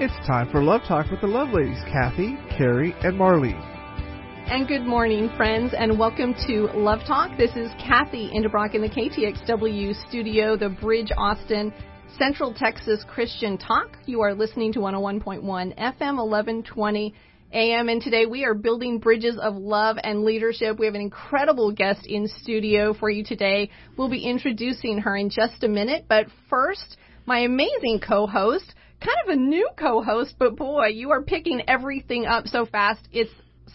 It's time for Love Talk with the Love Ladies, Kathy, Carrie, and Marlene. And good morning, friends, and welcome to Love Talk. This is Kathy Indebrock in the KTXW studio, the Bridge Austin Central Texas Christian Talk. You are listening to 101.1 FM 1120 AM, and today we are building bridges of love and leadership. We have an incredible guest in studio for you today. We'll be introducing her in just a minute, but first, my amazing co-host, kind of a new co-host, but boy, you are picking everything up so fast. It's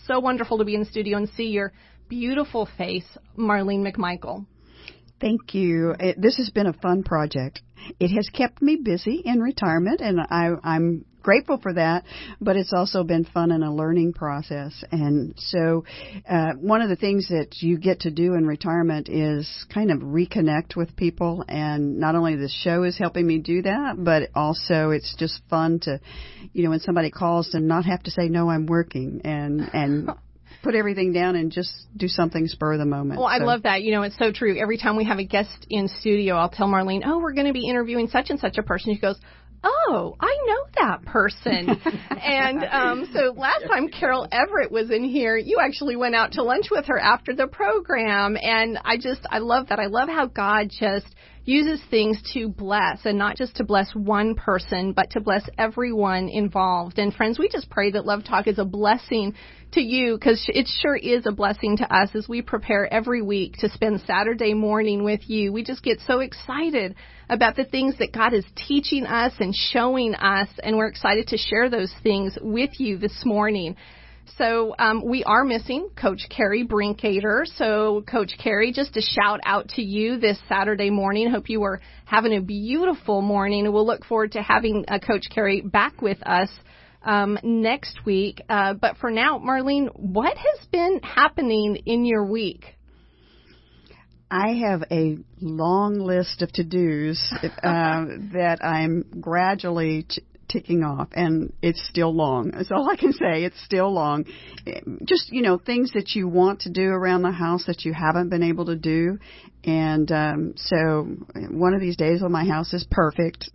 so wonderful to be in the studio and see your beautiful face, Marlene McMichael. Thank you. It, this has been a fun project. It has kept me busy in retirement, and I, I'm grateful for that, but it's also been fun and a learning process. And so, uh, one of the things that you get to do in retirement is kind of reconnect with people. And not only the show is helping me do that, but also it's just fun to, you know, when somebody calls to not have to say, no, I'm working and, and, put everything down and just do something spur of the moment. Well, I love that. You know, it's so true. Every time we have a guest in studio, I'll tell Marlene, "Oh, we're going to be interviewing such and such a person." She goes, oh, I know that person. and um, so last time Carol Everett was in here, you actually went out to lunch with her after the program. And I just, I love that. I love how God just uses things to bless and not just to bless one person, but to bless everyone involved. And friends, we just pray that Love Talk is a blessing to you because it sure is a blessing to us as we prepare every week to spend Saturday morning with you. We just get so excited about the things that God is teaching us and showing us, and we're excited to share those things with you this morning. So um, we are missing Coach Carrie Brinkater. So Coach Carrie, just a shout out to you this Saturday morning. Hope you are having a beautiful morning. We'll look forward to having uh, Coach Carrie back with us um, next week. Uh, but for now, Marlene, what has been happening in your week? I have a long list of to dos uh, that I'm gradually ticking off, and it's still long. That's all I can say. It's still long. Just you know, things that you want to do around the house that you haven't been able to do, and um, so one of these days when my house is perfect,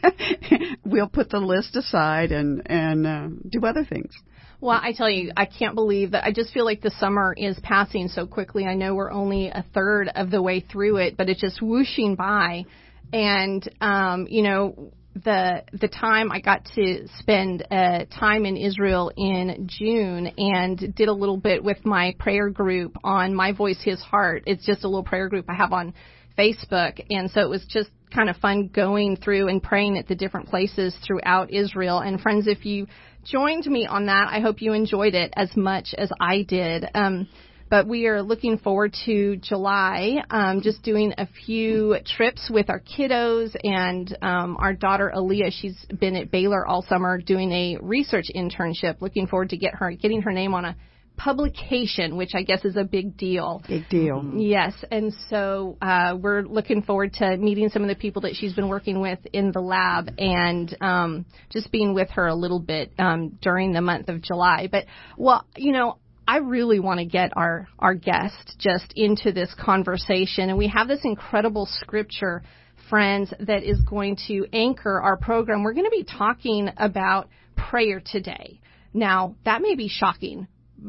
we'll put the list aside and and uh, do other things. Well, I tell you, I can't believe that. I just feel like the summer is passing so quickly. I know we're only a third of the way through it, but it's just whooshing by. And um, you know, the the time I got to spend uh, time in Israel in June and did a little bit with my prayer group on My Voice His Heart. It's just a little prayer group I have on Facebook, and so it was just kind of fun going through and praying at the different places throughout Israel. And friends, if you joined me on that, I hope you enjoyed it as much as I did. Um, but we are looking forward to July, um, just doing a few trips with our kiddos and um, our daughter Aaliyah. She's been at Baylor all summer doing a research internship. Looking forward to get her getting her name on a publication, which I guess is a big deal. Big deal. Yes, and so uh, we're looking forward to meeting some of the people that she's been working with in the lab and um, just being with her a little bit um, during the month of July. But well, you know, I really want to get our, our guest just into this conversation. And we have this incredible scripture, friends, that is going to anchor our program. We're going to be talking about prayer today. Now, that may be shocking.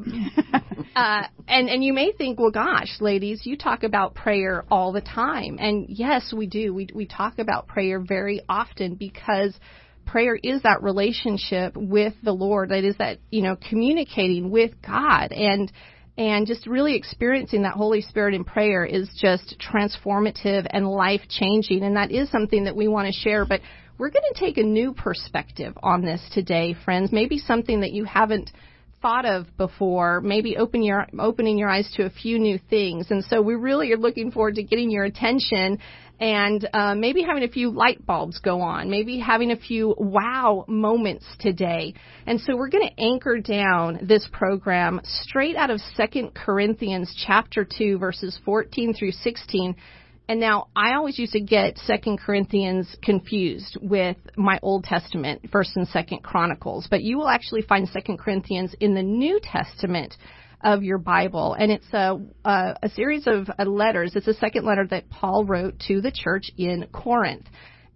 uh, and and you may think, well, gosh, ladies, you talk about prayer all the time, and yes, we do. We we talk about prayer very often because prayer is that relationship with the Lord. That is that, you know, communicating with God and and just really experiencing that Holy Spirit in prayer is just transformative and life changing. And that is something that we want to share. But we're going to take a new perspective on this today, friends. Maybe something that you haven't thought of before, maybe open your opening your eyes to a few new things. And so we really are looking forward to getting your attention and uh, maybe having a few light bulbs go on, maybe having a few wow moments today. And so we're going to anchor down this program straight out of Second Corinthians chapter 2 verses 14 through 16. And now I always used to get Second Corinthians confused with my Old Testament, First and Second Chronicles, but you will actually find Second Corinthians in the New Testament of your Bible, and it's a a, a series of uh, letters. It's a second letter that Paul wrote to the church in Corinth.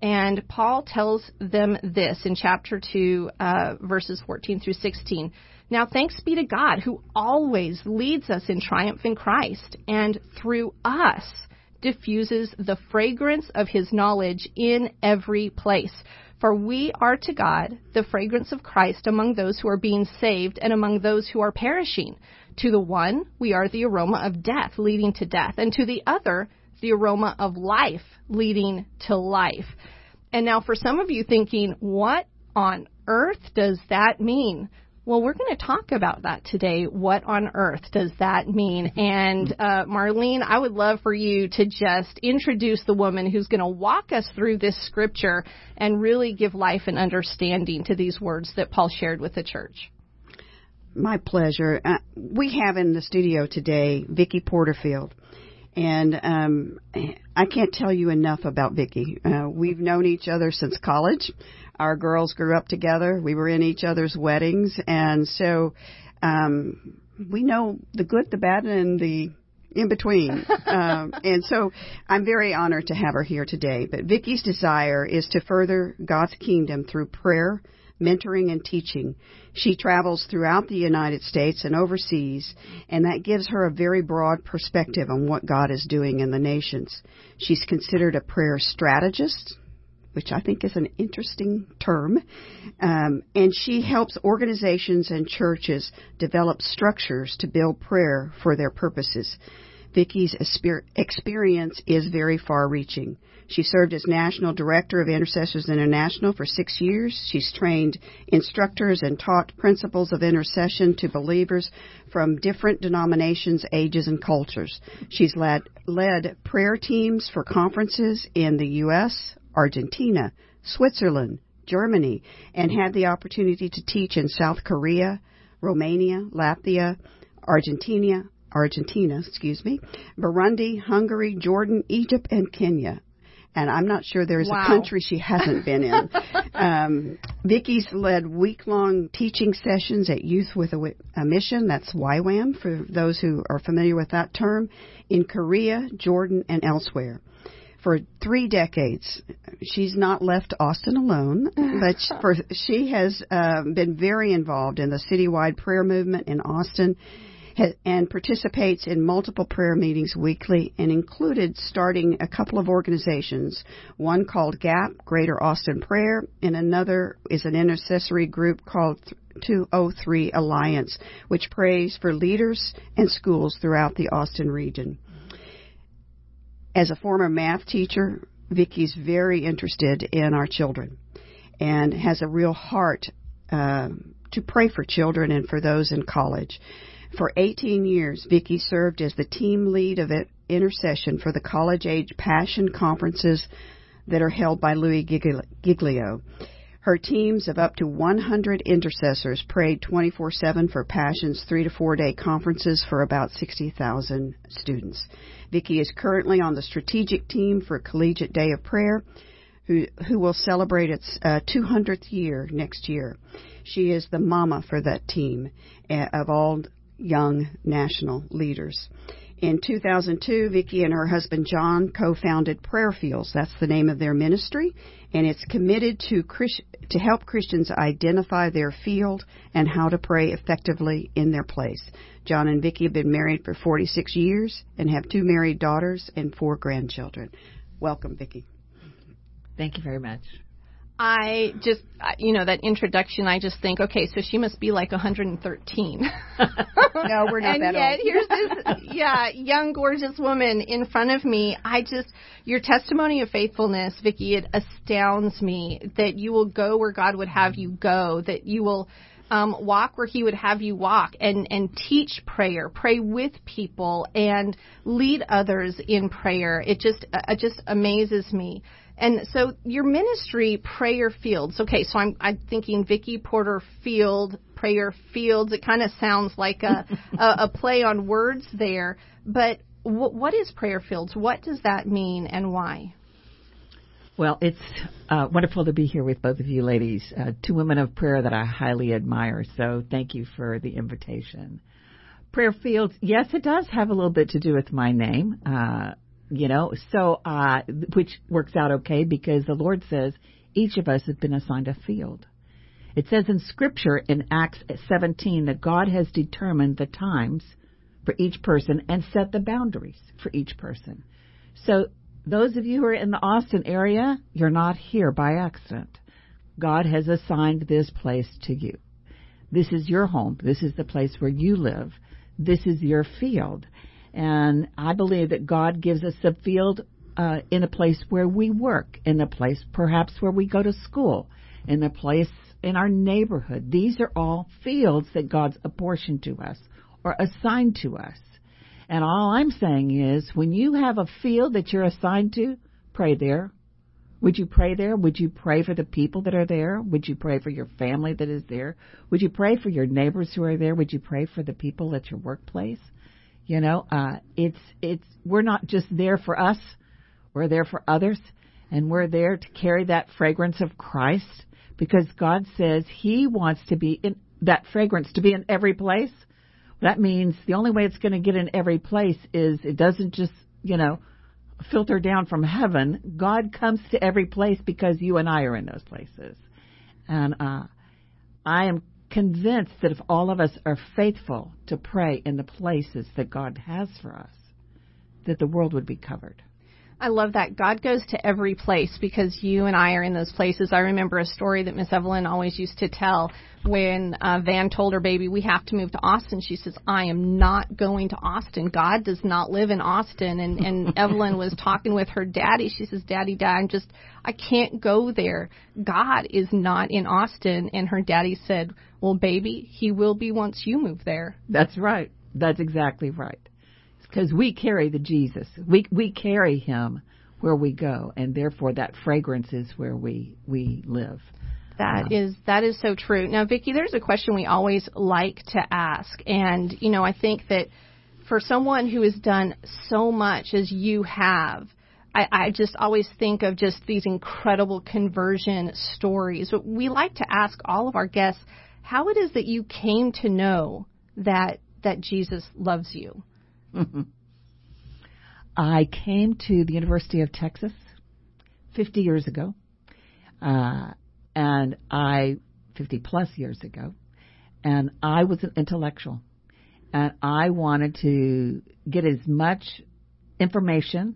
And Paul tells them this in chapter 2, uh, verses 14 through 16. Now thanks be to God who always leads us in triumph in Christ and through us diffuses the fragrance of his knowledge in every place. For we are to God the fragrance of Christ among those who are being saved and among those who are perishing. To the one, we are the aroma of death leading to death, and to the other, the aroma of life leading to life. And now for some of you thinking, what on earth does that mean? Well, we're going to talk about that today. What on earth does that mean? And uh, Marlene, I would love for you to just introduce the woman who's going to walk us through this scripture and really give life and understanding to these words that Paul shared with the church. My pleasure. Uh, we have in the studio today Vicki Porterfield. And um, I can't tell you enough about Vicki. Uh, we've known each other since college. Our girls grew up together. We were in each other's weddings, and so um, we know the good, the bad, and the in between. um, and so I'm very honored to have her here today. But Vicki's desire is to further God's kingdom through prayer, mentoring, and teaching. She travels throughout the United States and overseas, and that gives her a very broad perspective on what God is doing in the nations. She's considered a prayer strategist, which I think is an interesting term. Um, and she helps organizations and churches develop structures to build prayer for their purposes. Vicki's experience is very far reaching. She served as National Director of Intercessors International for six years. She's trained instructors and taught principles of intercession to believers from different denominations, ages, and cultures. She's led, led prayer teams for conferences in the U.S., Argentina, Switzerland, Germany, and had the opportunity to teach in South Korea, Romania, Latvia, Argentina, Argentina, excuse me, Burundi, Hungary, Jordan, Egypt, and Kenya. And I'm not sure there's wow. a country she hasn't been in. um, Vicki's led week-long teaching sessions at Youth with a, a Mission. That's YWAM for those who are familiar with that term in Korea, Jordan, and elsewhere for three decades. She's not left Austin alone, but for, she has um, been very involved in the citywide prayer movement in Austin and participates in multiple prayer meetings weekly and included starting a couple of organizations, one called GAP, Greater Austin Prayer, and another is an intercessory group called 203 Alliance, which prays for leaders and schools throughout the Austin region. As a former math teacher, Vicki's very interested in our children and has a real heart uh, to pray for children and for those in college. For 18 years, Vicki served as the team lead of intercession for the college age passion conferences that are held by Louie Giglio. Her teams of up to 100 intercessors prayed 24 7 for Passion's three to four day conferences for about 60,000 students. Vicki is currently on the strategic team for Collegiate Day of Prayer, who, who will celebrate its uh, 200th year next year. She is the mama for that team uh, of all young national leaders. In 2002, Vicki and her husband John co-founded Prayer Fields. That's the name of their ministry, and it's committed to Christ- to help Christians identify their field and how to pray effectively in their place. John and Vicki have been married for 46 years and have two married daughters and four grandchildren. Welcome, Vicki. Thank you very much. I just, you know, that introduction, I just think, okay, so she must be like 113. no, we're not and that yet, old. here's this, yeah, young, gorgeous woman in front of me. I just, your testimony of faithfulness, Vicki, it astounds me that you will go where God would have you go, that you will, um, walk where He would have you walk, and and teach prayer, pray with people, and lead others in prayer. It just uh, it just amazes me. And so your ministry, Prayer Fields. Okay, so I'm I'm thinking Vicki Porter Field, Prayer Fields. It kind of sounds like a, a a play on words there. But w- what is Prayer Fields? What does that mean, and why? Well, it's uh, wonderful to be here with both of you ladies, uh, two women of prayer that I highly admire. So thank you for the invitation. Prayer Fields, yes, it does have a little bit to do with my name. Uh, you know. So, uh, which works out okay because the Lord says each of us has been assigned a field. It says in Scripture in Acts 17 that God has determined the times for each person and set the boundaries for each person. So, those of you who are in the Austin area, you're not here by accident. God has assigned this place to you. This is your home. This is the place where you live. This is your field. And I believe that God gives us a field uh, in a place where we work, in a place perhaps where we go to school, in a place in our neighborhood. These are all fields that God's apportioned to us or assigned to us. And all I'm saying is when you have a field that you're assigned to, pray there. Would you pray there? Would you pray for the people that are there? Would you pray for your family that is there? Would you pray for your neighbors who are there? Would you pray for the people at your workplace? You know, uh, it's it's we're not just there for us. We're there for others, and we're there to carry that fragrance of Christ because God says He wants to be in that fragrance to be in every place. That means the only way it's going to get in every place is it doesn't just you know filter down from heaven. God comes to every place because you and I are in those places. And uh, I am convinced that if all of us are faithful to pray in the places that God has for us, that the world would be covered. I love that. God goes to every place because you and I are in those places. I remember a story that Miss Evelyn always used to tell when uh, Van told her baby, we have to move to Austin. She says, I am not going to Austin. God does not live in Austin. And, and Evelyn was talking with her daddy. She says, Daddy, Dad, I'm just, I can't go there. God is not in Austin. And her daddy said, Well, baby, he will be once you move there. That's right. That's exactly right because we carry the Jesus. We we carry him where we go, and therefore that fragrance is where we we live. That um, is that is so true. Now, Vicki, there's a question we always like to ask, and you know, I think that for someone who has done so much as you have, I, I just always think of just these incredible conversion stories. But we like to ask all of our guests how it is that you came to know that that Jesus loves you. I came to the University of Texas 50 years ago, uh, and I 50 plus years ago, and I was an intellectual, and I wanted to get as much information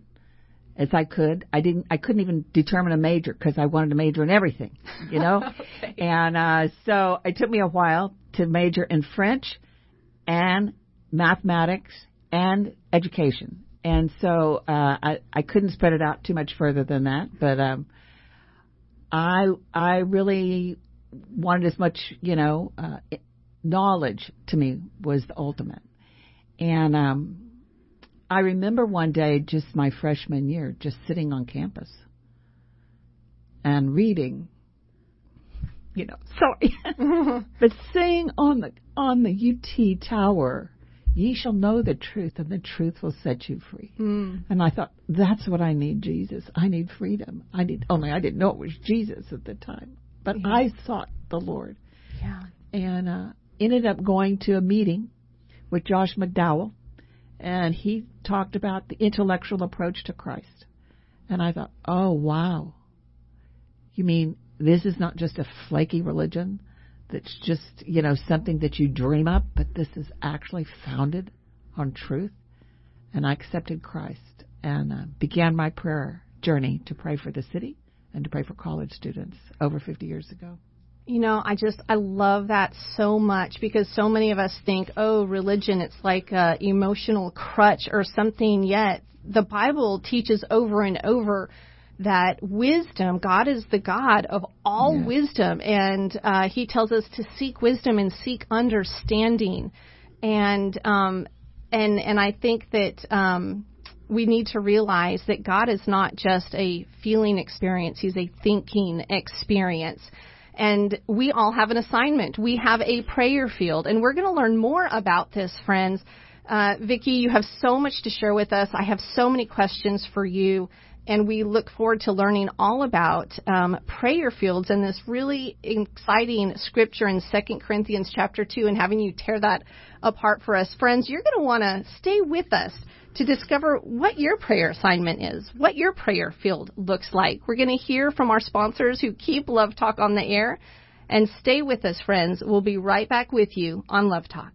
as I could. I didn't. I couldn't even determine a major because I wanted to major in everything, you know. okay. And uh, so it took me a while to major in French and mathematics and education. And so uh, I I couldn't spread it out too much further than that, but um, I I really wanted as much you know uh, knowledge to me was the ultimate, and um, I remember one day just my freshman year just sitting on campus and reading you know sorry but sitting on the on the UT tower Ye shall know the truth, and the truth will set you free. Mm. And I thought, that's what I need, Jesus. I need freedom. I need only I didn't know it was Jesus at the time, but yeah. I sought the Lord. Yeah. And uh, ended up going to a meeting with Josh McDowell, and he talked about the intellectual approach to Christ. And I thought, oh wow. You mean this is not just a flaky religion? That's just, you know, something that you dream up, but this is actually founded on truth. And I accepted Christ and uh, began my prayer journey to pray for the city and to pray for college students over 50 years ago. You know, I just I love that so much because so many of us think, oh, religion it's like a emotional crutch or something. Yet the Bible teaches over and over that wisdom, God is the God of all yes. wisdom, and uh, He tells us to seek wisdom and seek understanding, and um, and and I think that um, we need to realize that God is not just a feeling experience; He's a thinking experience. And we all have an assignment. We have a prayer field, and we're going to learn more about this, friends. Uh, Vicki, you have so much to share with us. I have so many questions for you. And we look forward to learning all about um, prayer fields and this really exciting scripture in 2 Corinthians chapter 2 and having you tear that apart for us. Friends, you're going to want to stay with us to discover what your prayer assignment is, what your prayer field looks like. We're going to hear from our sponsors who keep Love Talk on the air. And stay with us, friends. We'll be right back with you on Love Talk.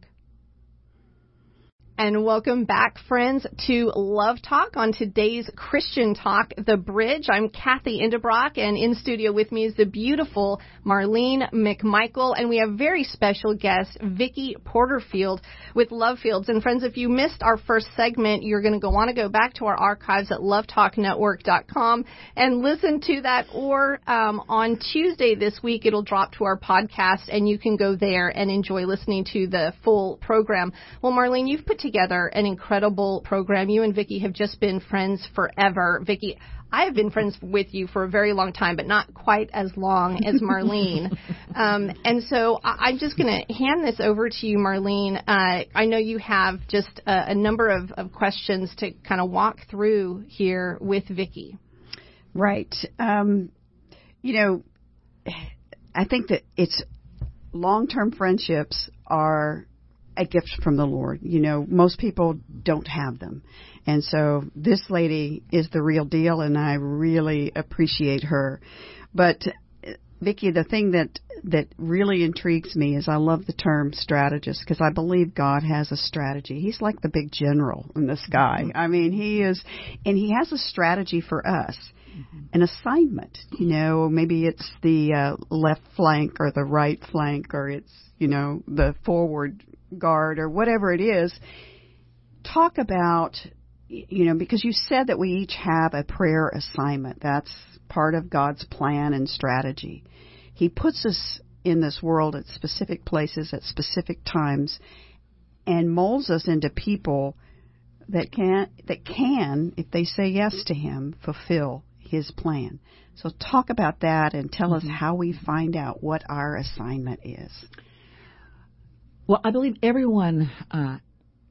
And welcome back, friends, to Love Talk on today's Christian Talk, The Bridge. I'm Kathy Indebrock, and in studio with me is the beautiful Marlene McMichael, and we have very special guest, Vicki Porterfield with Love Fields. And friends, if you missed our first segment, you're going to go want to go back to our archives at lovetalknetwork.com and listen to that, or um, on Tuesday this week, it'll drop to our podcast, and you can go there and enjoy listening to the full program. Well, Marlene, you've put together an incredible program. You and Vicki have just been friends forever. Vicki, I have been friends with you for a very long time, but not quite as long as Marlene. um, and so I, am just going to hand this over to you, Marlene. Uh, I know you have just a, a number of, of, questions to kind of walk through here with Vicki. Right. Um, you know, I think that it's long-term friendships are a gift from the Lord. You know, most people don't have them. And so this lady is the real deal and I really appreciate her. But Vicki, the thing that that really intrigues me is I love the term strategist because I believe God has a strategy. He's like the big general in the sky. Mm-hmm. I mean, he is and he has a strategy for us. Mm-hmm. An assignment, you know, maybe it's the uh, left flank or the right flank or it's, you know, the forward guard or whatever it is, talk about, you know, because you said that we each have a prayer assignment. That's part of God's plan and strategy. He puts us in this world at specific places at specific times and molds us into people that can that can if they say yes to him fulfill his plan. So talk about that and tell mm-hmm. us how we find out what our assignment is. Well, I believe everyone uh,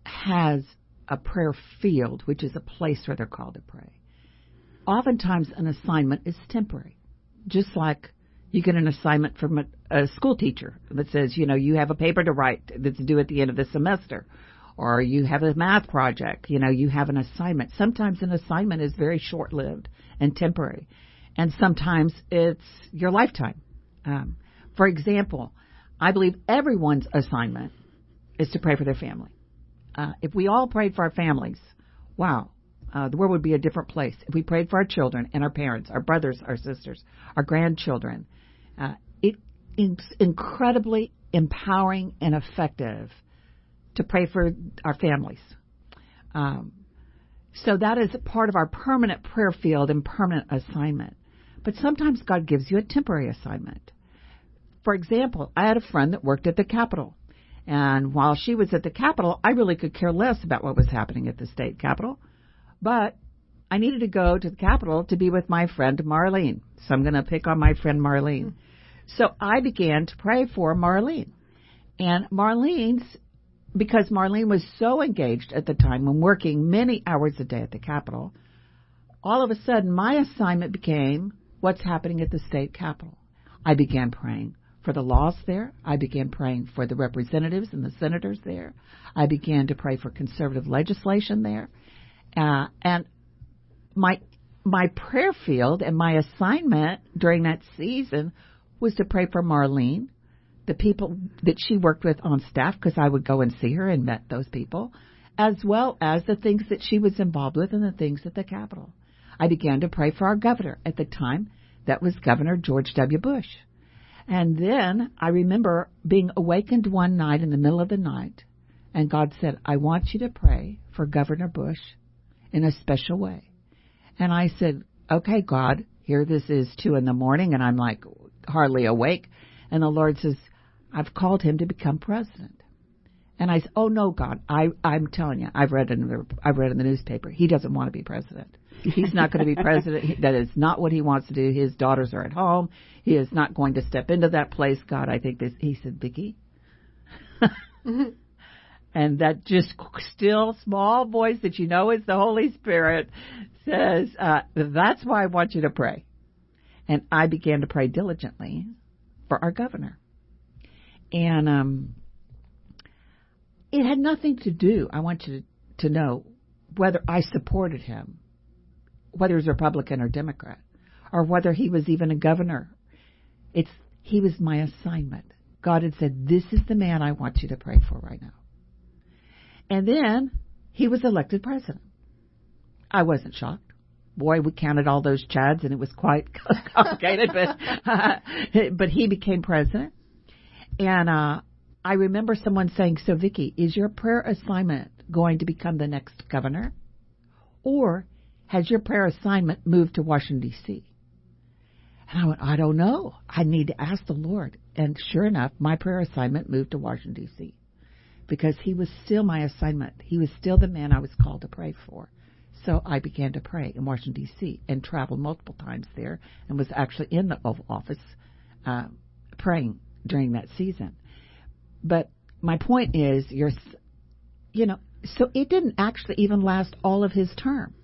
has a prayer field, which is a place where they're called to pray. Oftentimes, an assignment is temporary, just like you get an assignment from a, a school teacher that says, you know, you have a paper to write that's due at the end of the semester, or you have a math project. You know, you have an assignment. Sometimes an assignment is very short-lived and temporary, and sometimes it's your lifetime. Um, for example, I believe everyone's assignment is to pray for their family. Uh, if we all prayed for our families, wow, uh, the world would be a different place. If we prayed for our children and our parents, our brothers, our sisters, our grandchildren, uh, it, it's incredibly empowering and effective to pray for our families. Um, so that is part of our permanent prayer field and permanent assignment. But sometimes God gives you a temporary assignment. For example, I had a friend that worked at the Capitol. And while she was at the Capitol, I really could care less about what was happening at the state Capitol. But I needed to go to the Capitol to be with my friend Marlene. So I'm going to pick on my friend Marlene. So I began to pray for Marlene. And Marlene's, because Marlene was so engaged at the time when working many hours a day at the Capitol, all of a sudden my assignment became what's happening at the state Capitol. I began praying for the laws there. I began praying for the representatives and the senators there. I began to pray for conservative legislation there. Uh, and my my prayer field and my assignment during that season was to pray for Marlene, the people that she worked with on staff, because I would go and see her and met those people, as well as the things that she was involved with and the things at the Capitol. I began to pray for our governor at the time. That was Governor George W. Bush. And then I remember being awakened one night in the middle of the night, and God said, I want you to pray for Governor Bush in a special way. And I said, Okay, God, here this is two in the morning, and I'm like hardly awake. And the Lord says, I've called him to become president. And I said, Oh no, God, I I'm telling you, I've read in the I've read in the newspaper. He doesn't want to be president. He's not going to be president. That is not what he wants to do. His daughters are at home. He is not going to step into that place. God, I think this. He said, Vicki. and that just still small voice that you know is the Holy Spirit says, uh, That's why I want you to pray. And I began to pray diligently for our governor. And um, it had nothing to do, I want you to, to know, whether I supported him, whether he was Republican or Democrat, or whether he was even a governor. It's he was my assignment. God had said, This is the man I want you to pray for right now. And then he was elected president. I wasn't shocked. Boy, we counted all those Chads, and it was quite complicated, but uh, but he became president. And uh, I remember someone saying, "So, Vicki, is your prayer assignment going to become the next governor, or has your prayer assignment moved to Washington D.C.?" And I went, "I don't know. I need to ask the Lord." And sure enough, my prayer assignment moved to Washington D.C. because He was still my assignment. He was still the man I was called to pray for. So I began to pray in Washington, D.C., and traveled multiple times there and was actually in the Oval Office uh, praying during that season. But my point is, you're, you know, so it didn't actually even last all of his term.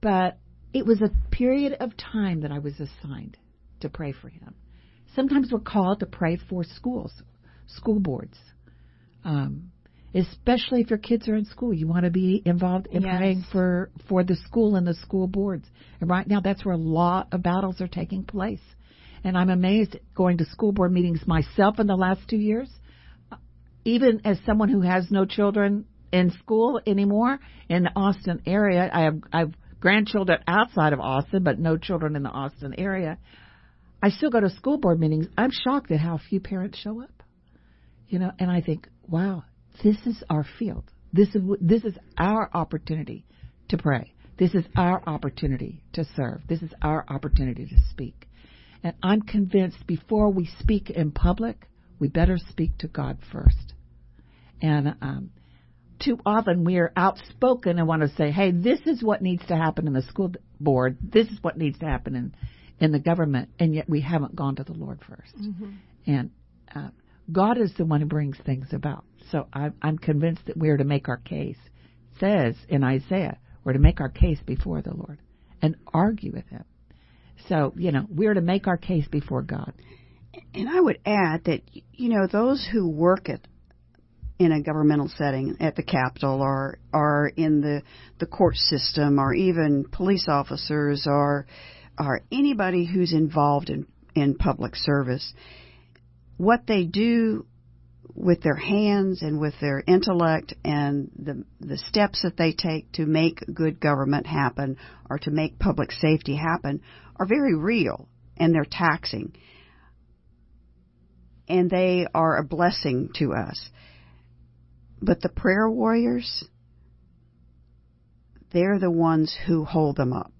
But it was a period of time that I was assigned to pray for him. Sometimes we're called to pray for schools, school boards. Um, especially if your kids are in school. You want to be involved in Yes. praying for for the school and the school boards. And right now, that's where a lot of battles are taking place. And I'm amazed going to school board meetings myself in the last two years. Even as someone who has no children in school anymore in the Austin area, I have I have grandchildren outside of Austin, but no children in the Austin area. I still go to school board meetings. I'm shocked at how few parents show up. You know and i think wow this is our field. This is this is our opportunity to pray. This is our opportunity to serve. This is our opportunity to speak. And i'm convinced before we speak in public we better speak to god first. And um too often we are outspoken and want to say hey this is what needs to happen in the school board this is what needs to happen in in the government and yet we haven't gone to the lord 1st and uh, God is the one who brings things about. So I, I'm convinced that we're to make our case. It says in Isaiah, we're to make our case before the Lord and argue with Him. So you know, we're to make our case before God. And I would add that you know those who work at in a governmental setting at the Capitol or or in the the court system or even police officers or or anybody who's involved in in public service what they do with their hands and with their intellect and the the steps that they take to make good government happen or to make public safety happen are very real and they're taxing. And they are a blessing to us but the prayer warriors they're the ones who hold them up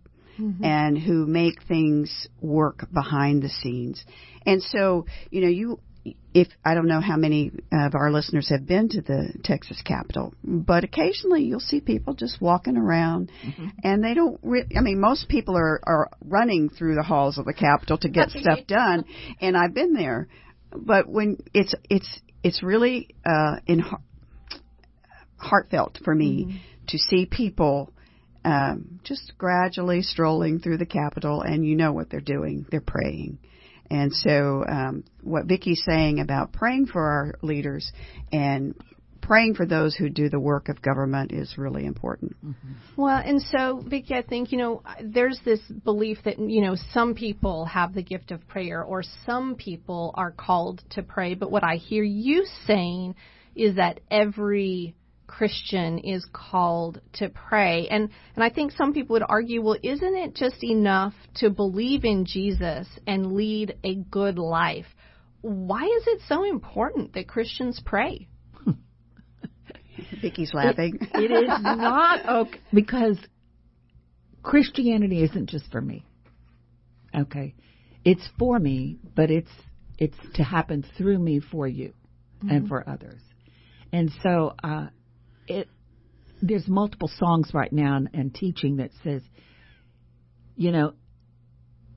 and who make things work behind the scenes. And so, you know, you if I don't know how many of our listeners have been to the Texas Capitol, but occasionally you'll see people just walking around, and they don't. Re- I mean, most people are are running through the halls of the Capitol to get stuff done, and I've been there. But when it's it's it's really uh, in heartfelt for me to see people um, just gradually strolling through the Capitol, and you know what they're doing. They're praying. And so, um, what Vicky's saying about praying for our leaders and praying for those who do the work of government is really important. Well, and so, Vicki, I think, you know, there's this belief that, you know, some people have the gift of prayer or some people are called to pray. But what I hear you saying is that every Christian is called to pray. And and I think some people would argue, well, isn't it just enough to believe in Jesus and lead a good life? Why is it so important that Christians pray? Vicky's laughing. It is not okay because Christianity isn't just for me. Okay, it's for me, but it's it's to happen through me for you and for others. And so uh, it there's multiple songs right now and, and teaching that says, you know,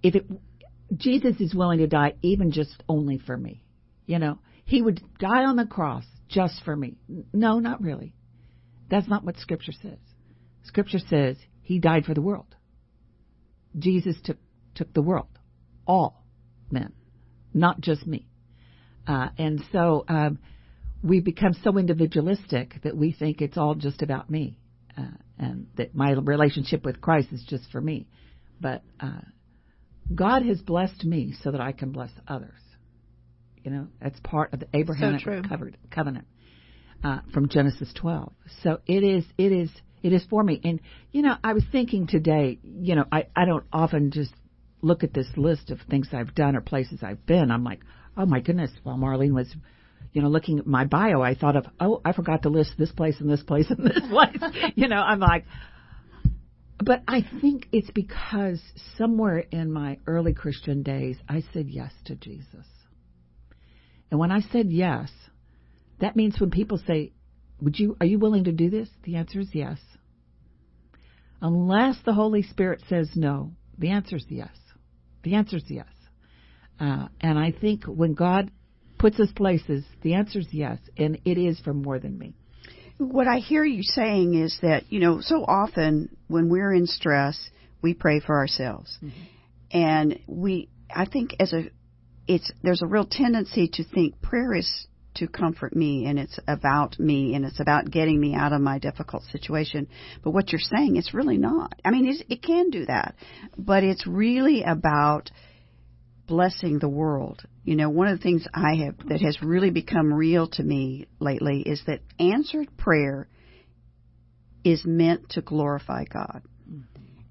if it Jesus is willing to die even just only for me, you know, he would die on the cross just for me. No, not really. That's not what Scripture says. Scripture says he died for the world. Jesus took took the world, all men, not just me. Uh, and so um, we become so individualistic that we think it's all just about me, uh, and that my relationship with Christ is just for me. But uh, God has blessed me so that I can bless others. You know, that's part of the Abrahamic covered, covenant uh, from Genesis 12. So it is, it is, it is for me. And you know, I was thinking today. You know, I I don't often just look at this list of things I've done or places I've been. I'm like, oh my goodness. While Marlene was, you know, looking at my bio, I thought of, oh, I forgot to list this place and this place and this place. you know, I'm like, but I think it's because somewhere in my early Christian days, I said yes to Jesus. And when I said yes, that means when people say, "Would you are you willing to do this?" The answer is yes. Unless the Holy Spirit says no, the answer is yes. The answer is yes. Uh, and I think when God puts us places, the answer is yes, and it is for more than me. What I hear you saying is that, you know, so often when we're in stress, we pray for ourselves. Mm-hmm. And we, I think as a, it's, there's a real tendency to think prayer is to comfort me and it's about me and it's about getting me out of my difficult situation. But what you're saying, it's really not. I mean, it can do that, but it's really about blessing the world. You know, one of the things I have that has really become real to me lately is that answered prayer is meant to glorify God. Mm-hmm.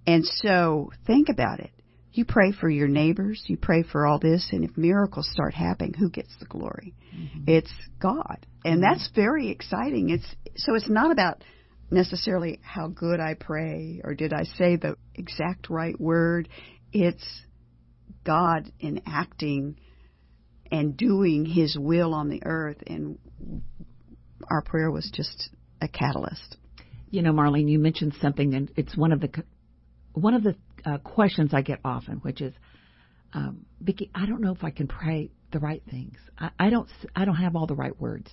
And so think about it. You pray for your neighbors, you pray for all this, and if miracles start happening, who gets the glory? Mm-hmm. It's God. And mm-hmm. that's very exciting. It's so it's not about necessarily how good I pray or did I say the exact right word. It's God enacting and doing his will on the earth and our prayer was just a catalyst. You know, Marlene, you mentioned something and it's one of the one of the uh, questions I get often, which is, um, Vicki, I don't know if I can pray the right things. I, I don't. I don't have all the right words.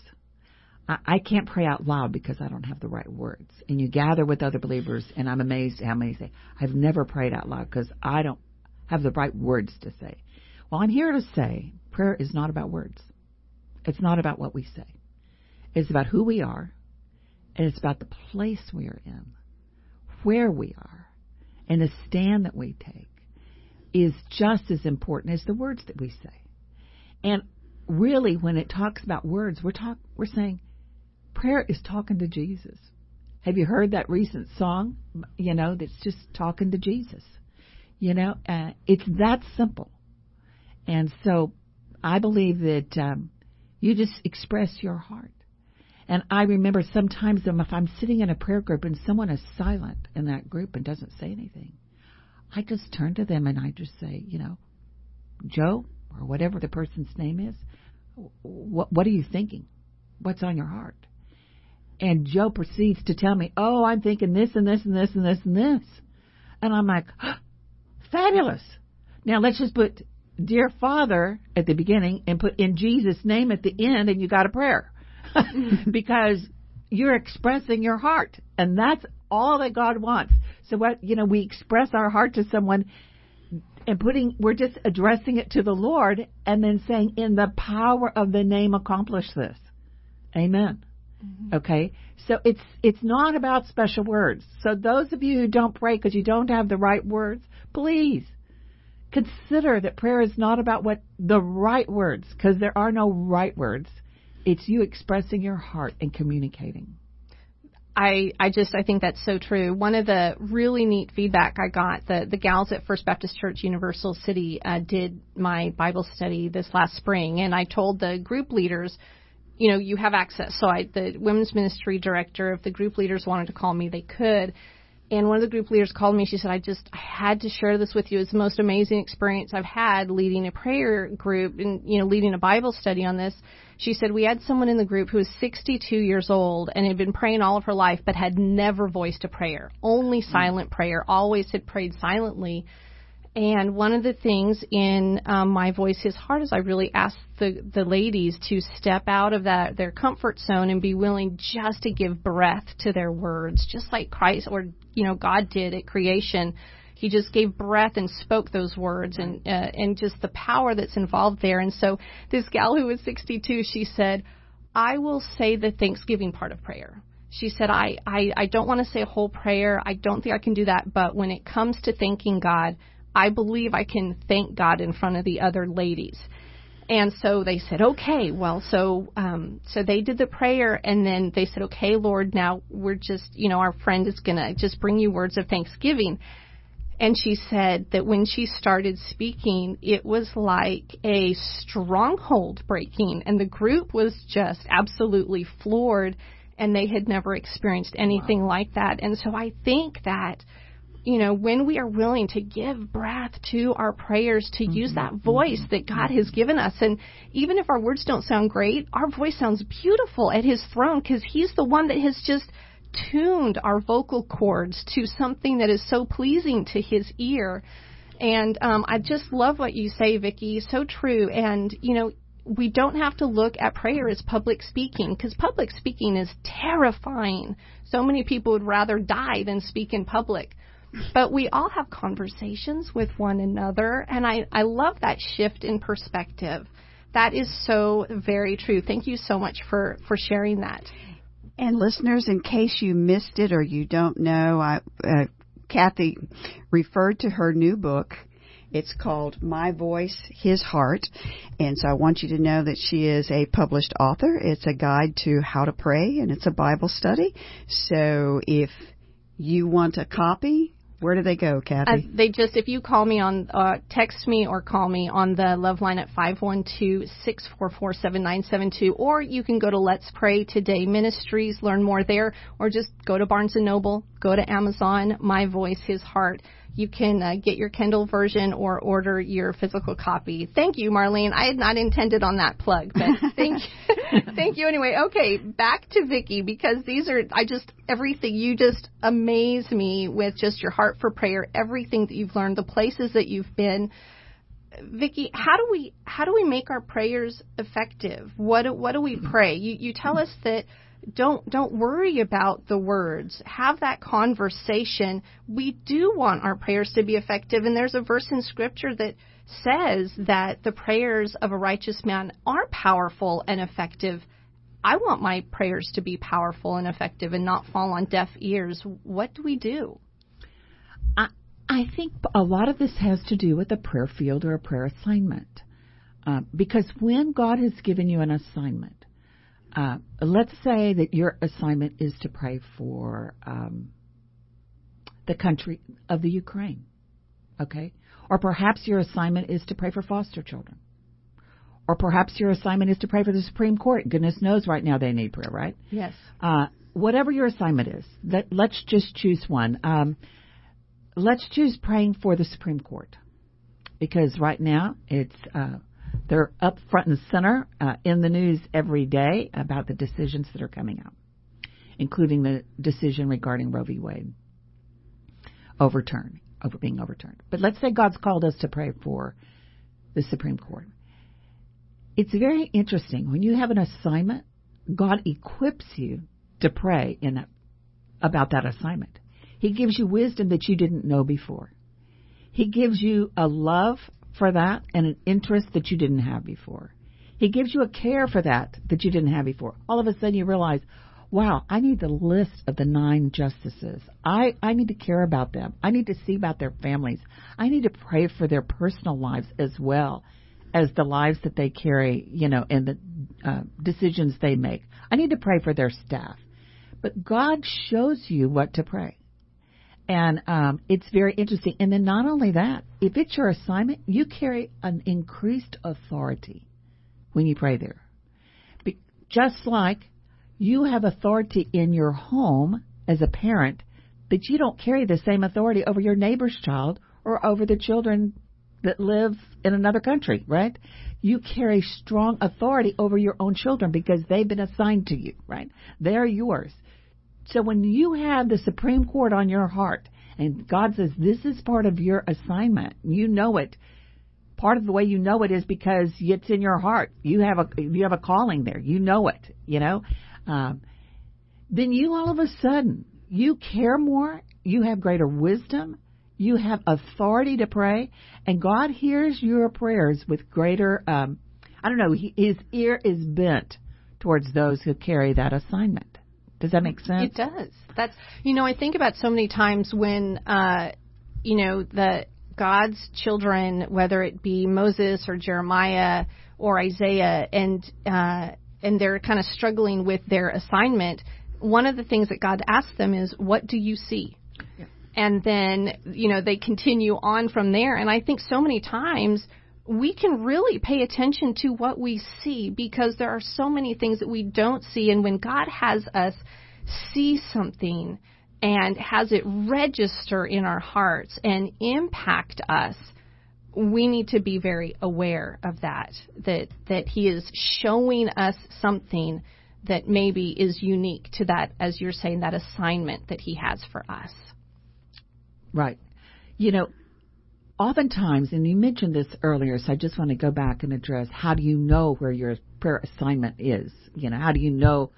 I, I can't pray out loud because I don't have the right words. And you gather with other believers, and I'm amazed how many say, "I've never prayed out loud because I don't have the right words to say." Well, I'm here to say prayer is not about words. It's not about what we say. It's about who we are, and it's about the place we are in, where we are and the stand that we take is just as important as the words that we say. And really, when it talks about words, we're talk we're saying prayer is talking to Jesus. Have you heard that recent song? You know, that's just talking to Jesus. You know, uh, it's that simple. And so, I believe that um, you just express your heart. And I remember sometimes if I'm sitting in a prayer group and someone is silent in that group and doesn't say anything, I just turn to them and I just say, you know, Joe or whatever the person's name is, what what are you thinking? What's on your heart? And Joe proceeds to tell me, "Oh, I'm thinking this and this and this and this and this." And I'm like, "Fabulous." Now let's just put dear Father at the beginning and put in Jesus' name at the end and you got a prayer. because you're expressing your heart, and that's all that God wants. So what you know, we express our heart to someone and putting we're just addressing it to the Lord and then saying in the power of the name accomplish this. Amen. Mm-hmm. Okay? So it's it's not about special words. So those of you who don't pray because you don't have the right words, please consider that prayer is not about what the right words because there are no right words. It's you expressing your heart and communicating. I I just I think that's so true. One of the really neat feedback I got the the gals at First Baptist Church Universal City uh, did my Bible study this last spring, and I told the group leaders, you know, you have access. So I the women's ministry director, if the group leaders wanted to call me, they could. And one of the group leaders called me. She said, "I just I had to share this with you. It's the most amazing experience I've had leading a prayer group and you know leading a Bible study on this." She said, We had someone in the group who was 62 years old and had been praying all of her life, but had never voiced a prayer, only mm. silent prayer, always had prayed silently. And one of the things in um, my voice, his heart, is I really asked the the ladies to step out of that their comfort zone and be willing just to give breath to their words, just like Christ or you know God did at creation he just gave breath and spoke those words and uh, and just the power that's involved there. And so this gal who was 62, she said, "I will say the Thanksgiving part of prayer." She said, I, I, I don't want to say a whole prayer. I don't think I can do that. But when it comes to thanking God, I believe I can thank God in front of the other ladies. And so they said, okay, well, so um, so they did the prayer, and then they said, okay, Lord, now we're just, you know, our friend is gonna just bring you words of thanksgiving. And she said that when she started speaking, it was like a stronghold breaking, and the group was just absolutely floored, and they had never experienced anything wow. like that. And so I think that you know, when we are willing to give breath to our prayers, to use that mm-hmm. voice that God has given us, and even if our words don't sound great, our voice sounds beautiful at His throne because He's the one that has just tuned our vocal cords to something that is so pleasing to His ear. And um, I just love what you say, Vicky. So true. And you know, we don't have to look at prayer as public speaking because public speaking is terrifying. So many people would rather die than speak in public but we all have conversations with one another, and I, I love that shift in perspective. That is so very true. Thank you so much for, for sharing that. And listeners, in case you missed it or you don't know, I, uh, Kathy referred to her new book. It's called My Voice, His Heart. And so I want you to know that she is a published author. It's a guide to how to pray and it's a Bible study. So if you want a copy, where do they go, Kathy? Uh, they just, if you call me on, uh, text me or call me on the love line at 512-644-7972, or you can go to Let's Pray Today Ministries, learn more there, or just go to Barnes & Noble, go to Amazon, My Voice, His Heart you can uh, get your Kindle version or order your physical copy. Thank you, Marlene. I had not intended on that plug, but thank you. thank you anyway. Okay, back to Vicky because these are I just everything you just amaze me with just your heart for prayer, everything that you've learned, the places that you've been. Vicky, how do we how do we make our prayers effective? What what do we pray? You you tell us that don't don't worry about the words. Have that conversation. We do want our prayers to be effective. And there's a verse in scripture that says that the prayers of a righteous man are powerful and effective. I want my prayers to be powerful and effective and not fall on deaf ears. What do we do? I i think a lot of this has to do with a prayer field or a prayer assignment. Uh, because when god has given you an assignment uh, let's say that your assignment is to pray for um, the country of the Ukraine, okay? Or perhaps your assignment is to pray for foster children. Or perhaps your assignment is to pray for the Supreme Court. Goodness knows right now they need prayer, right? Yes. Uh, whatever your assignment is, that, let's just choose one. Um, let's choose praying for the Supreme Court. Because right now it's uh, they're up front and center uh, in the news every day about the decisions that are coming out, including the decision regarding Roe v. Wade overturned, over being overturned. But let's say God's called us to pray for the Supreme Court. It's very interesting when you have an assignment. God equips you to pray in about that assignment. He gives you wisdom that you didn't know before. He gives you a love for that and an interest that you didn't have before. He gives you a care for that that you didn't have before. All of a sudden you realize, wow, I need the list of the nine justices. I, I need to care about them. I need to see about their families. I need to pray for their personal lives as well as the lives that they carry, you know, and the uh, decisions they make. I need to pray for their staff. But God shows you what to pray. And um, it's very interesting. And then not only that, if it's your assignment, you carry an increased authority when you pray there. Be- just like you have authority in your home as a parent, but you don't carry the same authority over your neighbor's child or over the children that live in another country, right? You carry strong authority over your own children because they've been assigned to you, right? They're yours. So when you have the Supreme Court on your heart and God says this is part of your assignment, you know it. Part of the way you know it is because it's in your heart. You have a you have a calling there. You know it. You know. Um, then you all of a sudden you care more. You have greater wisdom. You have authority to pray, and God hears your prayers with greater. Um, I don't know. He, his ear is bent towards those who carry that assignment. Does that make sense? It does. That's you know I think about so many times when uh, you know the God's children, whether it be Moses or Jeremiah or Isaiah, and uh, and they're kind of struggling with their assignment. One of the things that God asks them is, "What do you see?" Yeah. And then you know they continue on from there. And I think so many times we can really pay attention to what we see because there are so many things that we don't see. And when God has us see something and has it register in our hearts and impact us, we need to be very aware of that, that, that He is showing us something that maybe is unique to that, as you're saying, that assignment that He has for us. Right. You know, oftentimes, and you mentioned this earlier, so I just want to go back and address how do you know where your prayer assignment is? You know, how do you know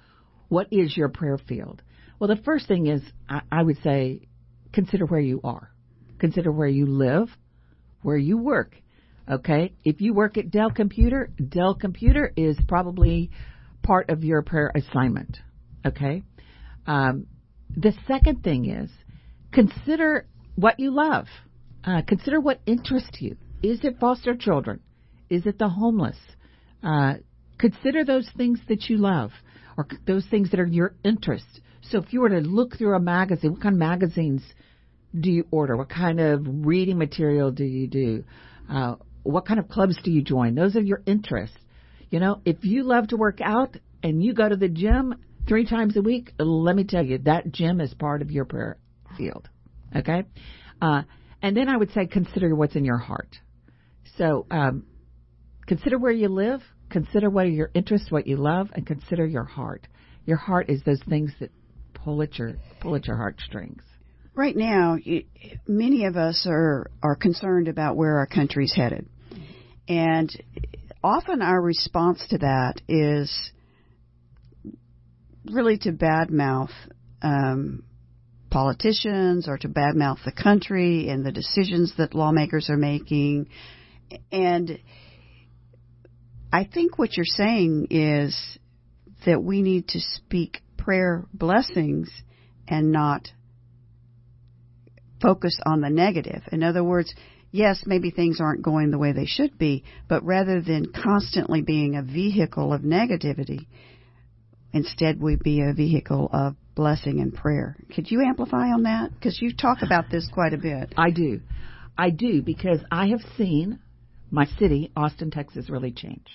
what is your prayer field? Well, the first thing is, I, I would say, consider where you are. Consider where you live, where you work. Okay? If you work at Dell Computer, Dell Computer is probably part of your prayer assignment. Okay? Um, the second thing is, consider what you love. Uh, consider what interests you. Is it foster children? Is it the homeless? Uh, consider those things that you love or those things that are your interest. So if you were to look through a magazine, what kind of magazines do you order? What kind of reading material do you do? Uh, what kind of clubs do you join? Those are your interests. You know, if you love to work out and you go to the gym three times a week, let me tell you, that gym is part of your prayer field. Okay? Uh, and then I would say consider what's in your heart. So um, consider where you live, consider what are your interests, what you love, and consider your heart. Your heart is those things that pull at your pull at your heartstrings. Right now, many of us are are concerned about where our country's headed, and often our response to that is really to badmouth um, politicians or to badmouth the country and the decisions that lawmakers are making. And I think what you're saying is that we need to speak prayer blessings and not focus on the negative. In other words, yes, maybe things aren't going the way they should be, but rather than constantly being a vehicle of negativity, instead we be a vehicle of blessing and prayer. Could you amplify on that? Because you talk about this quite a bit. I do. I do because I have seen my city, Austin, Texas, really change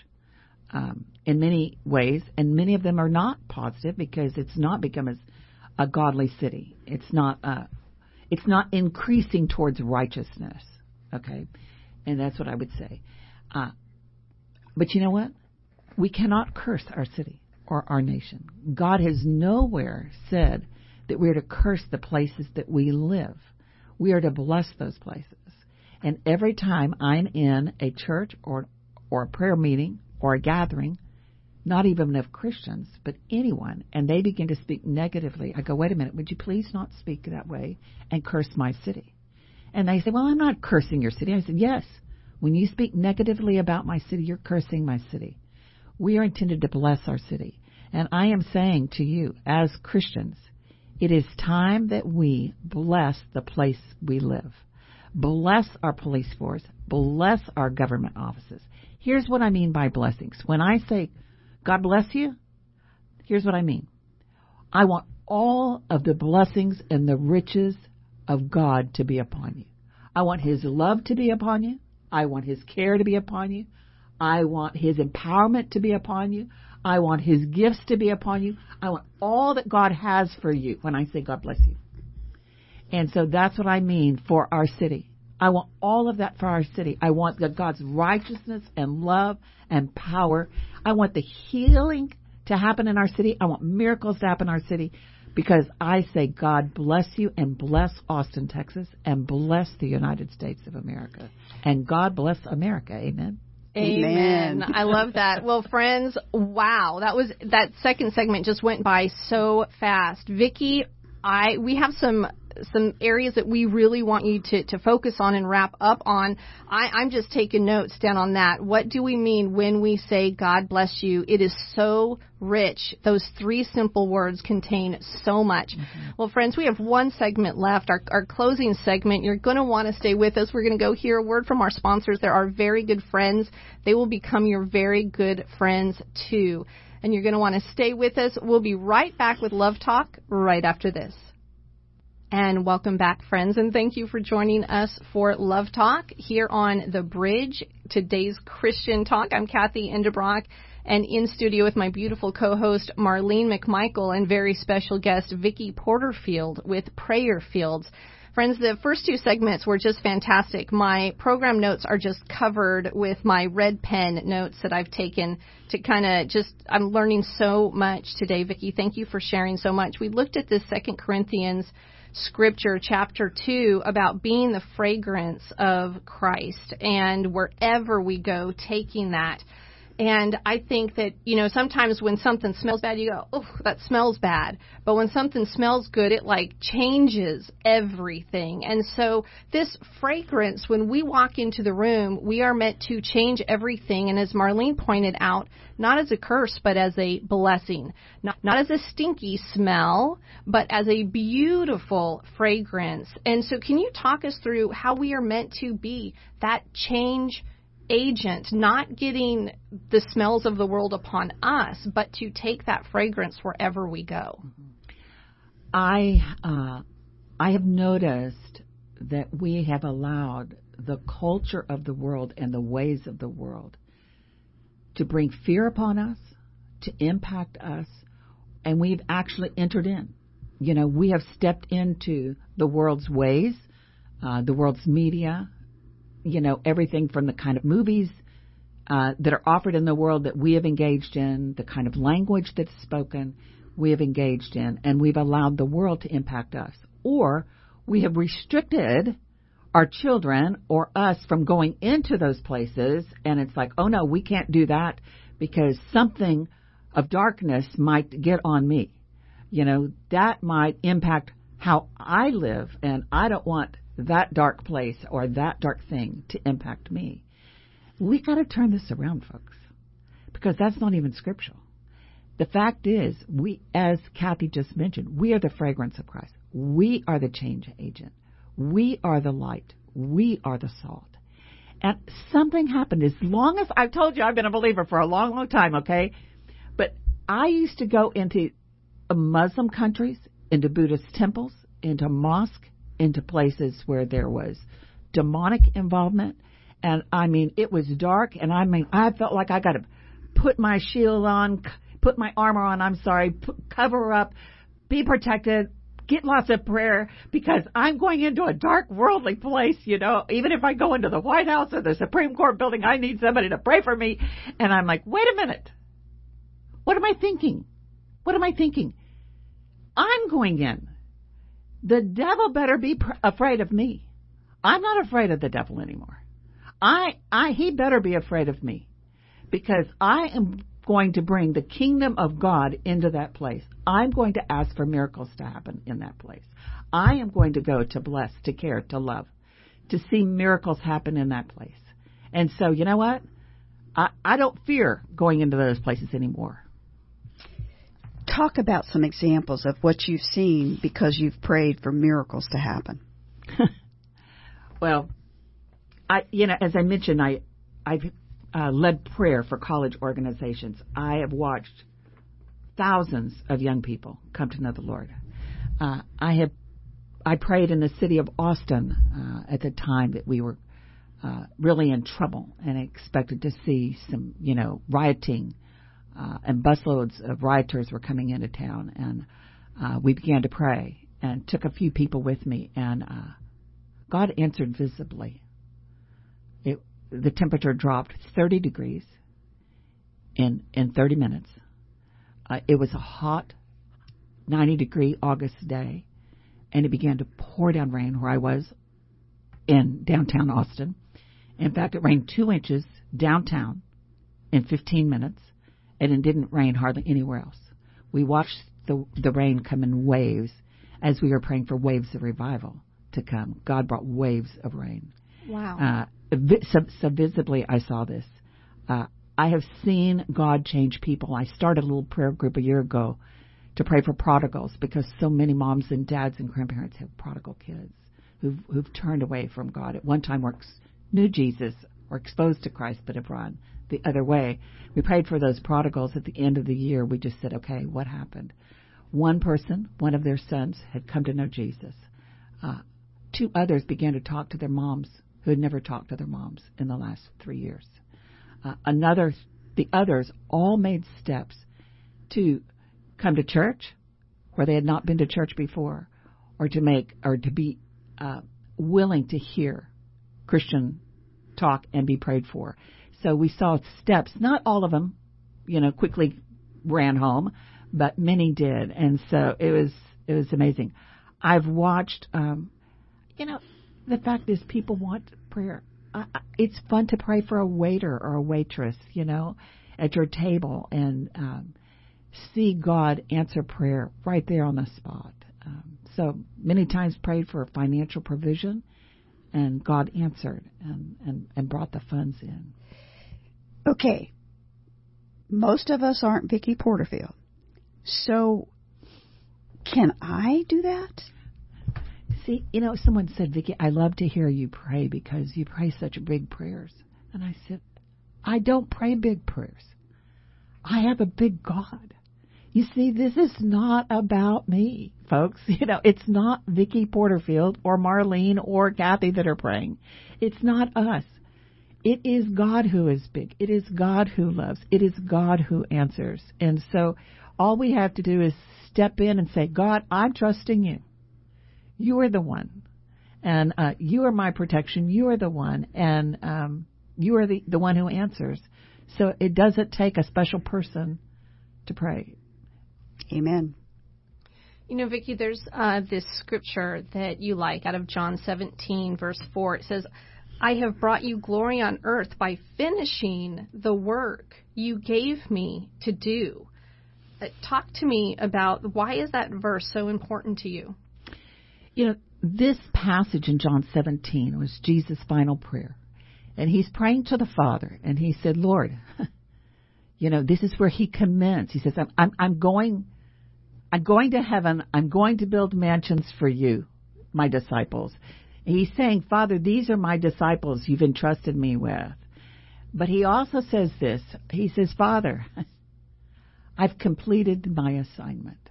um, in many ways, and many of them are not positive because it's not become as a godly city. It's not. Uh, it's not increasing towards righteousness. Okay, and that's what I would say. Uh, but you know what? We cannot curse our city or our nation. God has nowhere said that we are to curse the places that we live. We are to bless those places. And every time I'm in a church or or a prayer meeting or a gathering, not even of Christians, but anyone, and they begin to speak negatively, I go, wait a minute, would you please not speak that way and curse my city? And they say, well, I'm not cursing your city. I said, yes. When you speak negatively about my city, you're cursing my city. We are intended to bless our city. And I am saying to you, as Christians, it is time that we bless the place we live. Bless our police force. Bless our government offices. Here's what I mean by blessings. When I say, God bless you, here's what I mean. I want all of the blessings and the riches of God to be upon you. I want His love to be upon you. I want His care to be upon you. I want His empowerment to be upon you. I want His gifts to be upon you. I want all that God has for you when I say God bless you. And so that's what I mean for our city. I want all of that for our city. I want God's righteousness and love and power. I want the healing to happen in our city. I want miracles to happen in our city because I say, God bless you and bless Austin, Texas, and bless the United States of America. And God bless America. Amen. Amen. Amen. I love that. Well, friends, wow, that was that second segment just went by so fast. Vicky, I we have some some areas that we really want you to, to focus on and wrap up on. I, I'm just taking notes down on that. What do we mean when we say God bless you? It is so rich. Those three simple words contain so much. Mm-hmm. Well, friends, we have one segment left, our, our closing segment. You're going to want to stay with us. We're going to go hear a word from our sponsors. They're our very good friends. They will become your very good friends too. And you're going to want to stay with us. We'll be right back with Love Talk right after this. And welcome back, friends, and thank you for joining us for Love Talk here on The Bridge, today's Christian Talk. I'm Kathy Endebrock and in studio with my beautiful co-host Marlene McMichael and very special guest Vicky Porterfield with Prayer Fields. Friends, the first two segments were just fantastic. My program notes are just covered with my red pen notes that I've taken to kind of just, I'm learning so much today. Vicky, thank you for sharing so much. We looked at this Second Corinthians scripture, chapter 2, about being the fragrance of Christ and wherever we go, taking that. And I think that, you know, sometimes when something smells bad, you go, oh, that smells bad. But when something smells good, it like changes everything. And so this fragrance, when we walk into the room, we are meant to change everything. And as Marlene pointed out, not as a curse, but as a blessing. Not, not as a stinky smell, but as a beautiful fragrance. And so can you talk us through how we are meant to be that change agent, not getting the smells of the world upon us, but to take that fragrance wherever we go. I uh, I have noticed that we have allowed the culture of the world and the ways of the world to bring fear upon us, to impact us, and we've actually entered in. You know, we have stepped into the world's ways, uh, the world's media, you know, everything from the kind of movies uh, that are offered in the world that we have engaged in, the kind of language that's spoken we have engaged in, and we've allowed the world to impact us. Or we have restricted our children or us from going into those places, and it's like, oh no, we can't do that because something of darkness might get on me. You know, that might impact how I live, and I don't want that dark place or that dark thing to impact me. We got to turn this around, folks, because that's not even scriptural. The fact is, we, as Kathy just mentioned, we are the fragrance of Christ. We are the change agent. We are the light. We are the salt. And something happened. As long as I've told you I've been a believer for a long, long time, okay? But I used to go into Muslim countries, into Buddhist temples, into mosques, into places where there was demonic involvement. And I mean, it was dark, and I mean, I felt like I got to put my shield on, put my armor on. I'm sorry, put, cover up, be protected, get lots of prayer because I'm going into a dark worldly place, you know. Even if I go into the White House or the Supreme Court building, I need somebody to pray for me. And I'm like, wait a minute. What am I thinking? What am I thinking? I'm going in the devil better be pr- afraid of me. I'm not afraid of the devil anymore. I, I, he better be afraid of me because I am going to bring the kingdom of God into that place. I'm going to ask for miracles to happen in that place. I am going to go to bless, to care, to love, to see miracles happen in that place. And so, you know what? I, I don't fear going into those places anymore talk about some examples of what you've seen because you've prayed for miracles to happen. well, I, you know, as I mentioned, I, I've uh, led prayer for college organizations. I have watched thousands of young people come to know the Lord. Uh, I have, I prayed in the city of Austin uh, at the time that we were uh, really in trouble and expected to see some, you know, rioting uh, and busloads of rioters were coming into town, and uh, we began to pray and took a few people with me, and uh, God answered visibly. It, the temperature dropped 30 degrees in in 30 minutes. Uh, it was a hot 90 degree August day, and it began to pour down rain where I was in downtown Austin. In fact, it rained two inches downtown in 15 minutes and it didn't rain hardly anywhere else. We watched the the rain come in waves, as we were praying for waves of revival to come. God brought waves of rain. Wow. Uh, so, so visibly, I saw this. Uh, I have seen God change people. I started a little prayer group a year ago to pray for prodigals because so many moms and dads and grandparents have prodigal kids who've, who've turned away from God. At one time, were knew Jesus or exposed to Christ, but run the other way. We prayed for those prodigals at the end of the year. We just said, okay, what happened? One person, one of their sons, had come to know Jesus. Uh, two others began to talk to their moms who had never talked to their moms in the last three years. Uh, another, the others all made steps to come to church where they had not been to church before, or to make or to be uh, willing to hear Christian talk and be prayed for. So we saw steps. Not all of them, you know, quickly ran home, but many did, and so it was it was amazing. I've watched, um, you know, the fact is people want prayer. Uh, it's fun to pray for a waiter or a waitress, you know, at your table and um, see God answer prayer right there on the spot. Um, so many times prayed for financial provision, and God answered and, and, and brought the funds in. Okay. Most of us aren't Vicky Porterfield. So can I do that? See, you know, someone said, Vicky, I love to hear you pray because you pray such big prayers. And I said, I don't pray big prayers. I have a big God. You see, this is not about me, folks. You know, it's not Vicky Porterfield or Marlene or Kathy that are praying. It's not us. It is God who is big. It is God who loves. It is God who answers. And so all we have to do is step in and say, God, I'm trusting you. You are the one. And uh, you are my protection. You are the one. And um, you are the, the one who answers. So it doesn't take a special person to pray. Amen. You know, Vicky, there's uh, this scripture that you like out of John 17, verse 4. It says, I have brought you glory on earth by finishing the work you gave me to do. Uh, talk to me about why is that verse so important to you? You know, this passage in John 17 was Jesus' final prayer. And he's praying to the Father, and he said, Lord, you know, this is where he commends. He says, I'm, I'm, I'm going, I'm going to heaven. I'm going to build mansions for you, my disciples. And he's saying, Father, these are my disciples you've entrusted me with. But he also says this. He says, Father, I've completed my assignment.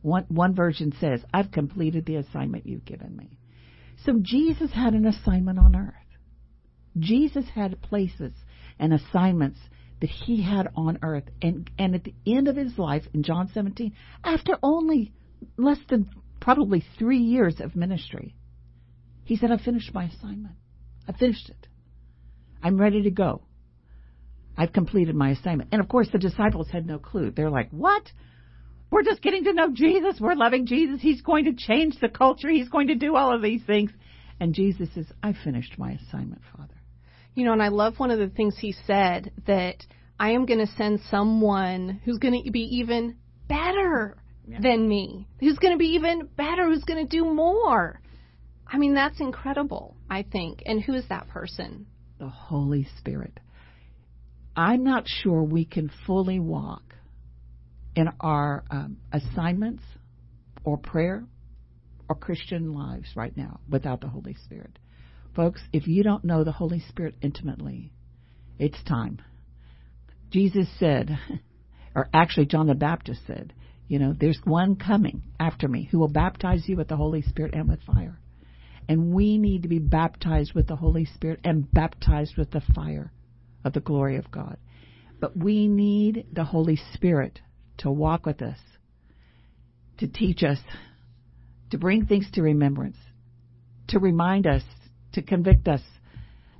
One, one version says, I've completed the assignment you've given me. So Jesus had an assignment on earth. Jesus had places and assignments that he had on earth. And, and at the end of his life in John 17, after only less than probably three years of ministry, he said, I've finished my assignment. I finished it. I'm ready to go. I've completed my assignment. And of course, the disciples had no clue. They're like, What? We're just getting to know Jesus. We're loving Jesus. He's going to change the culture. He's going to do all of these things. And Jesus says, I finished my assignment, Father. You know, and I love one of the things he said that I am going to send someone who's going to be even better yeah. than me, who's going to be even better, who's going to do more. I mean, that's incredible, I think. And who is that person? The Holy Spirit. I'm not sure we can fully walk in our um, assignments or prayer or Christian lives right now without the Holy Spirit. Folks, if you don't know the Holy Spirit intimately, it's time. Jesus said, or actually John the Baptist said, you know, there's one coming after me who will baptize you with the Holy Spirit and with fire. And we need to be baptized with the Holy Spirit and baptized with the fire of the glory of God. But we need the Holy Spirit to walk with us, to teach us, to bring things to remembrance, to remind us to convict us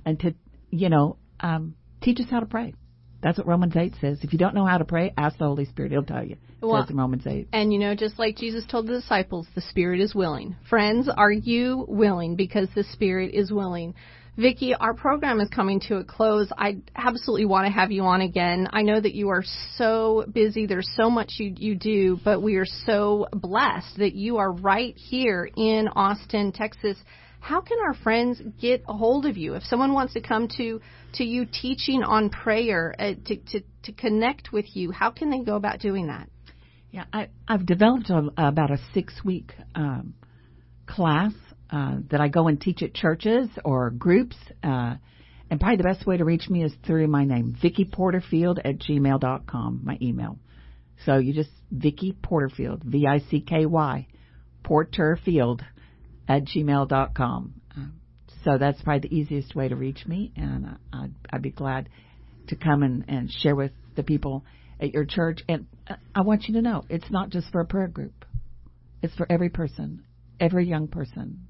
and to, you know, um, teach us how to pray. That's what Romans 8 says. If you don't know how to pray, ask the Holy Spirit. He'll tell you. It well, says in Romans 8. And, you know, just like Jesus told the disciples, the Spirit is willing. Friends, are you willing? Because the Spirit is willing. Vicky, our program is coming to a close. I absolutely want to have you on again. I know that you are so busy. There's so much you, you do, but we are so blessed that you are right here in Austin, Texas. How can our friends get a hold of you if someone wants to come to to you teaching on prayer uh, to, to to connect with you? How can they go about doing that? Yeah, I, I've developed a, about a six week um, class uh, that I go and teach at churches or groups. Uh, and probably the best way to reach me is through my name, Vicky Porterfield at gmail.com, my email. So you just, Vicky Porterfield, V-I-C-K-Y, Porterfield at gmail.com. Uh, so that's probably the easiest way to reach me, and I'd, I'd be glad to come and, and share with the people at your church. And I want you to know, it's not just for a prayer group. It's for every person, every young person,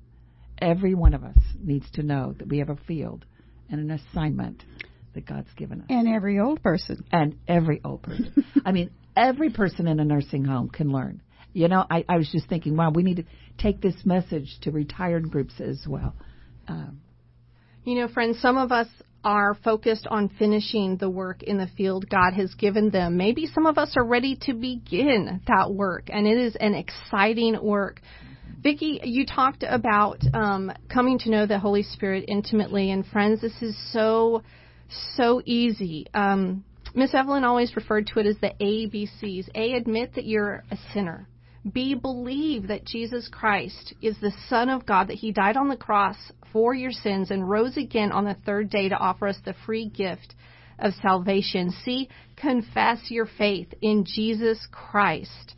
every one of us needs to know that we have a field and an assignment that God's given us. And every old person. And every old person. I mean, every person in a nursing home can learn. You know, I, I was just thinking, wow, we need to take this message to retired groups as well. Um, you know, friends, some of us are focused on finishing the work in the field God has given them. Maybe some of us are ready to begin that work, and it is an exciting work. Vicky, you talked about um, coming to know the Holy Spirit intimately, and friends, this is so so easy. Um, Miss Evelyn always referred to it as the ABCs. A, admit that you're a sinner. B, believe that Jesus Christ is the Son of God, that He died on the cross for your sins and rose again on the third day to offer us the free gift of salvation. C, confess your faith in Jesus Christ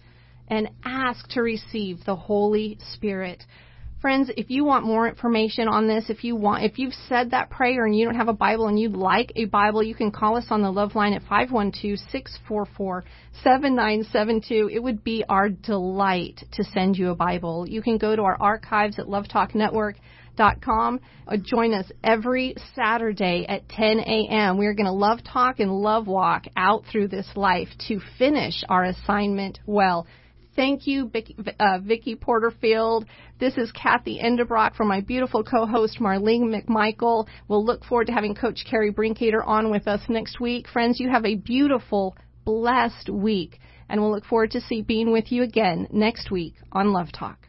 and ask to receive the Holy Spirit. Friends, if you want more information on this, if you want, if you've said that prayer and you don't have a Bible and you'd like a Bible, you can call us on the Love Line at 512-644-7972. It would be our delight to send you a Bible. You can go to our archives at lovetalknetwork.com or uh, join us every Saturday at 10 a.m. We're going to love talk and love walk out through this life to finish our assignment well. Thank you, Vicky, uh, Vicky Porterfield. This is Kathy Endebrock from my beautiful co-host Marlene McMichael. We'll look forward to having Coach Carrie Brinkater on with us next week. Friends, you have a beautiful, blessed week, and we'll look forward to see being with you again next week on Love Talk.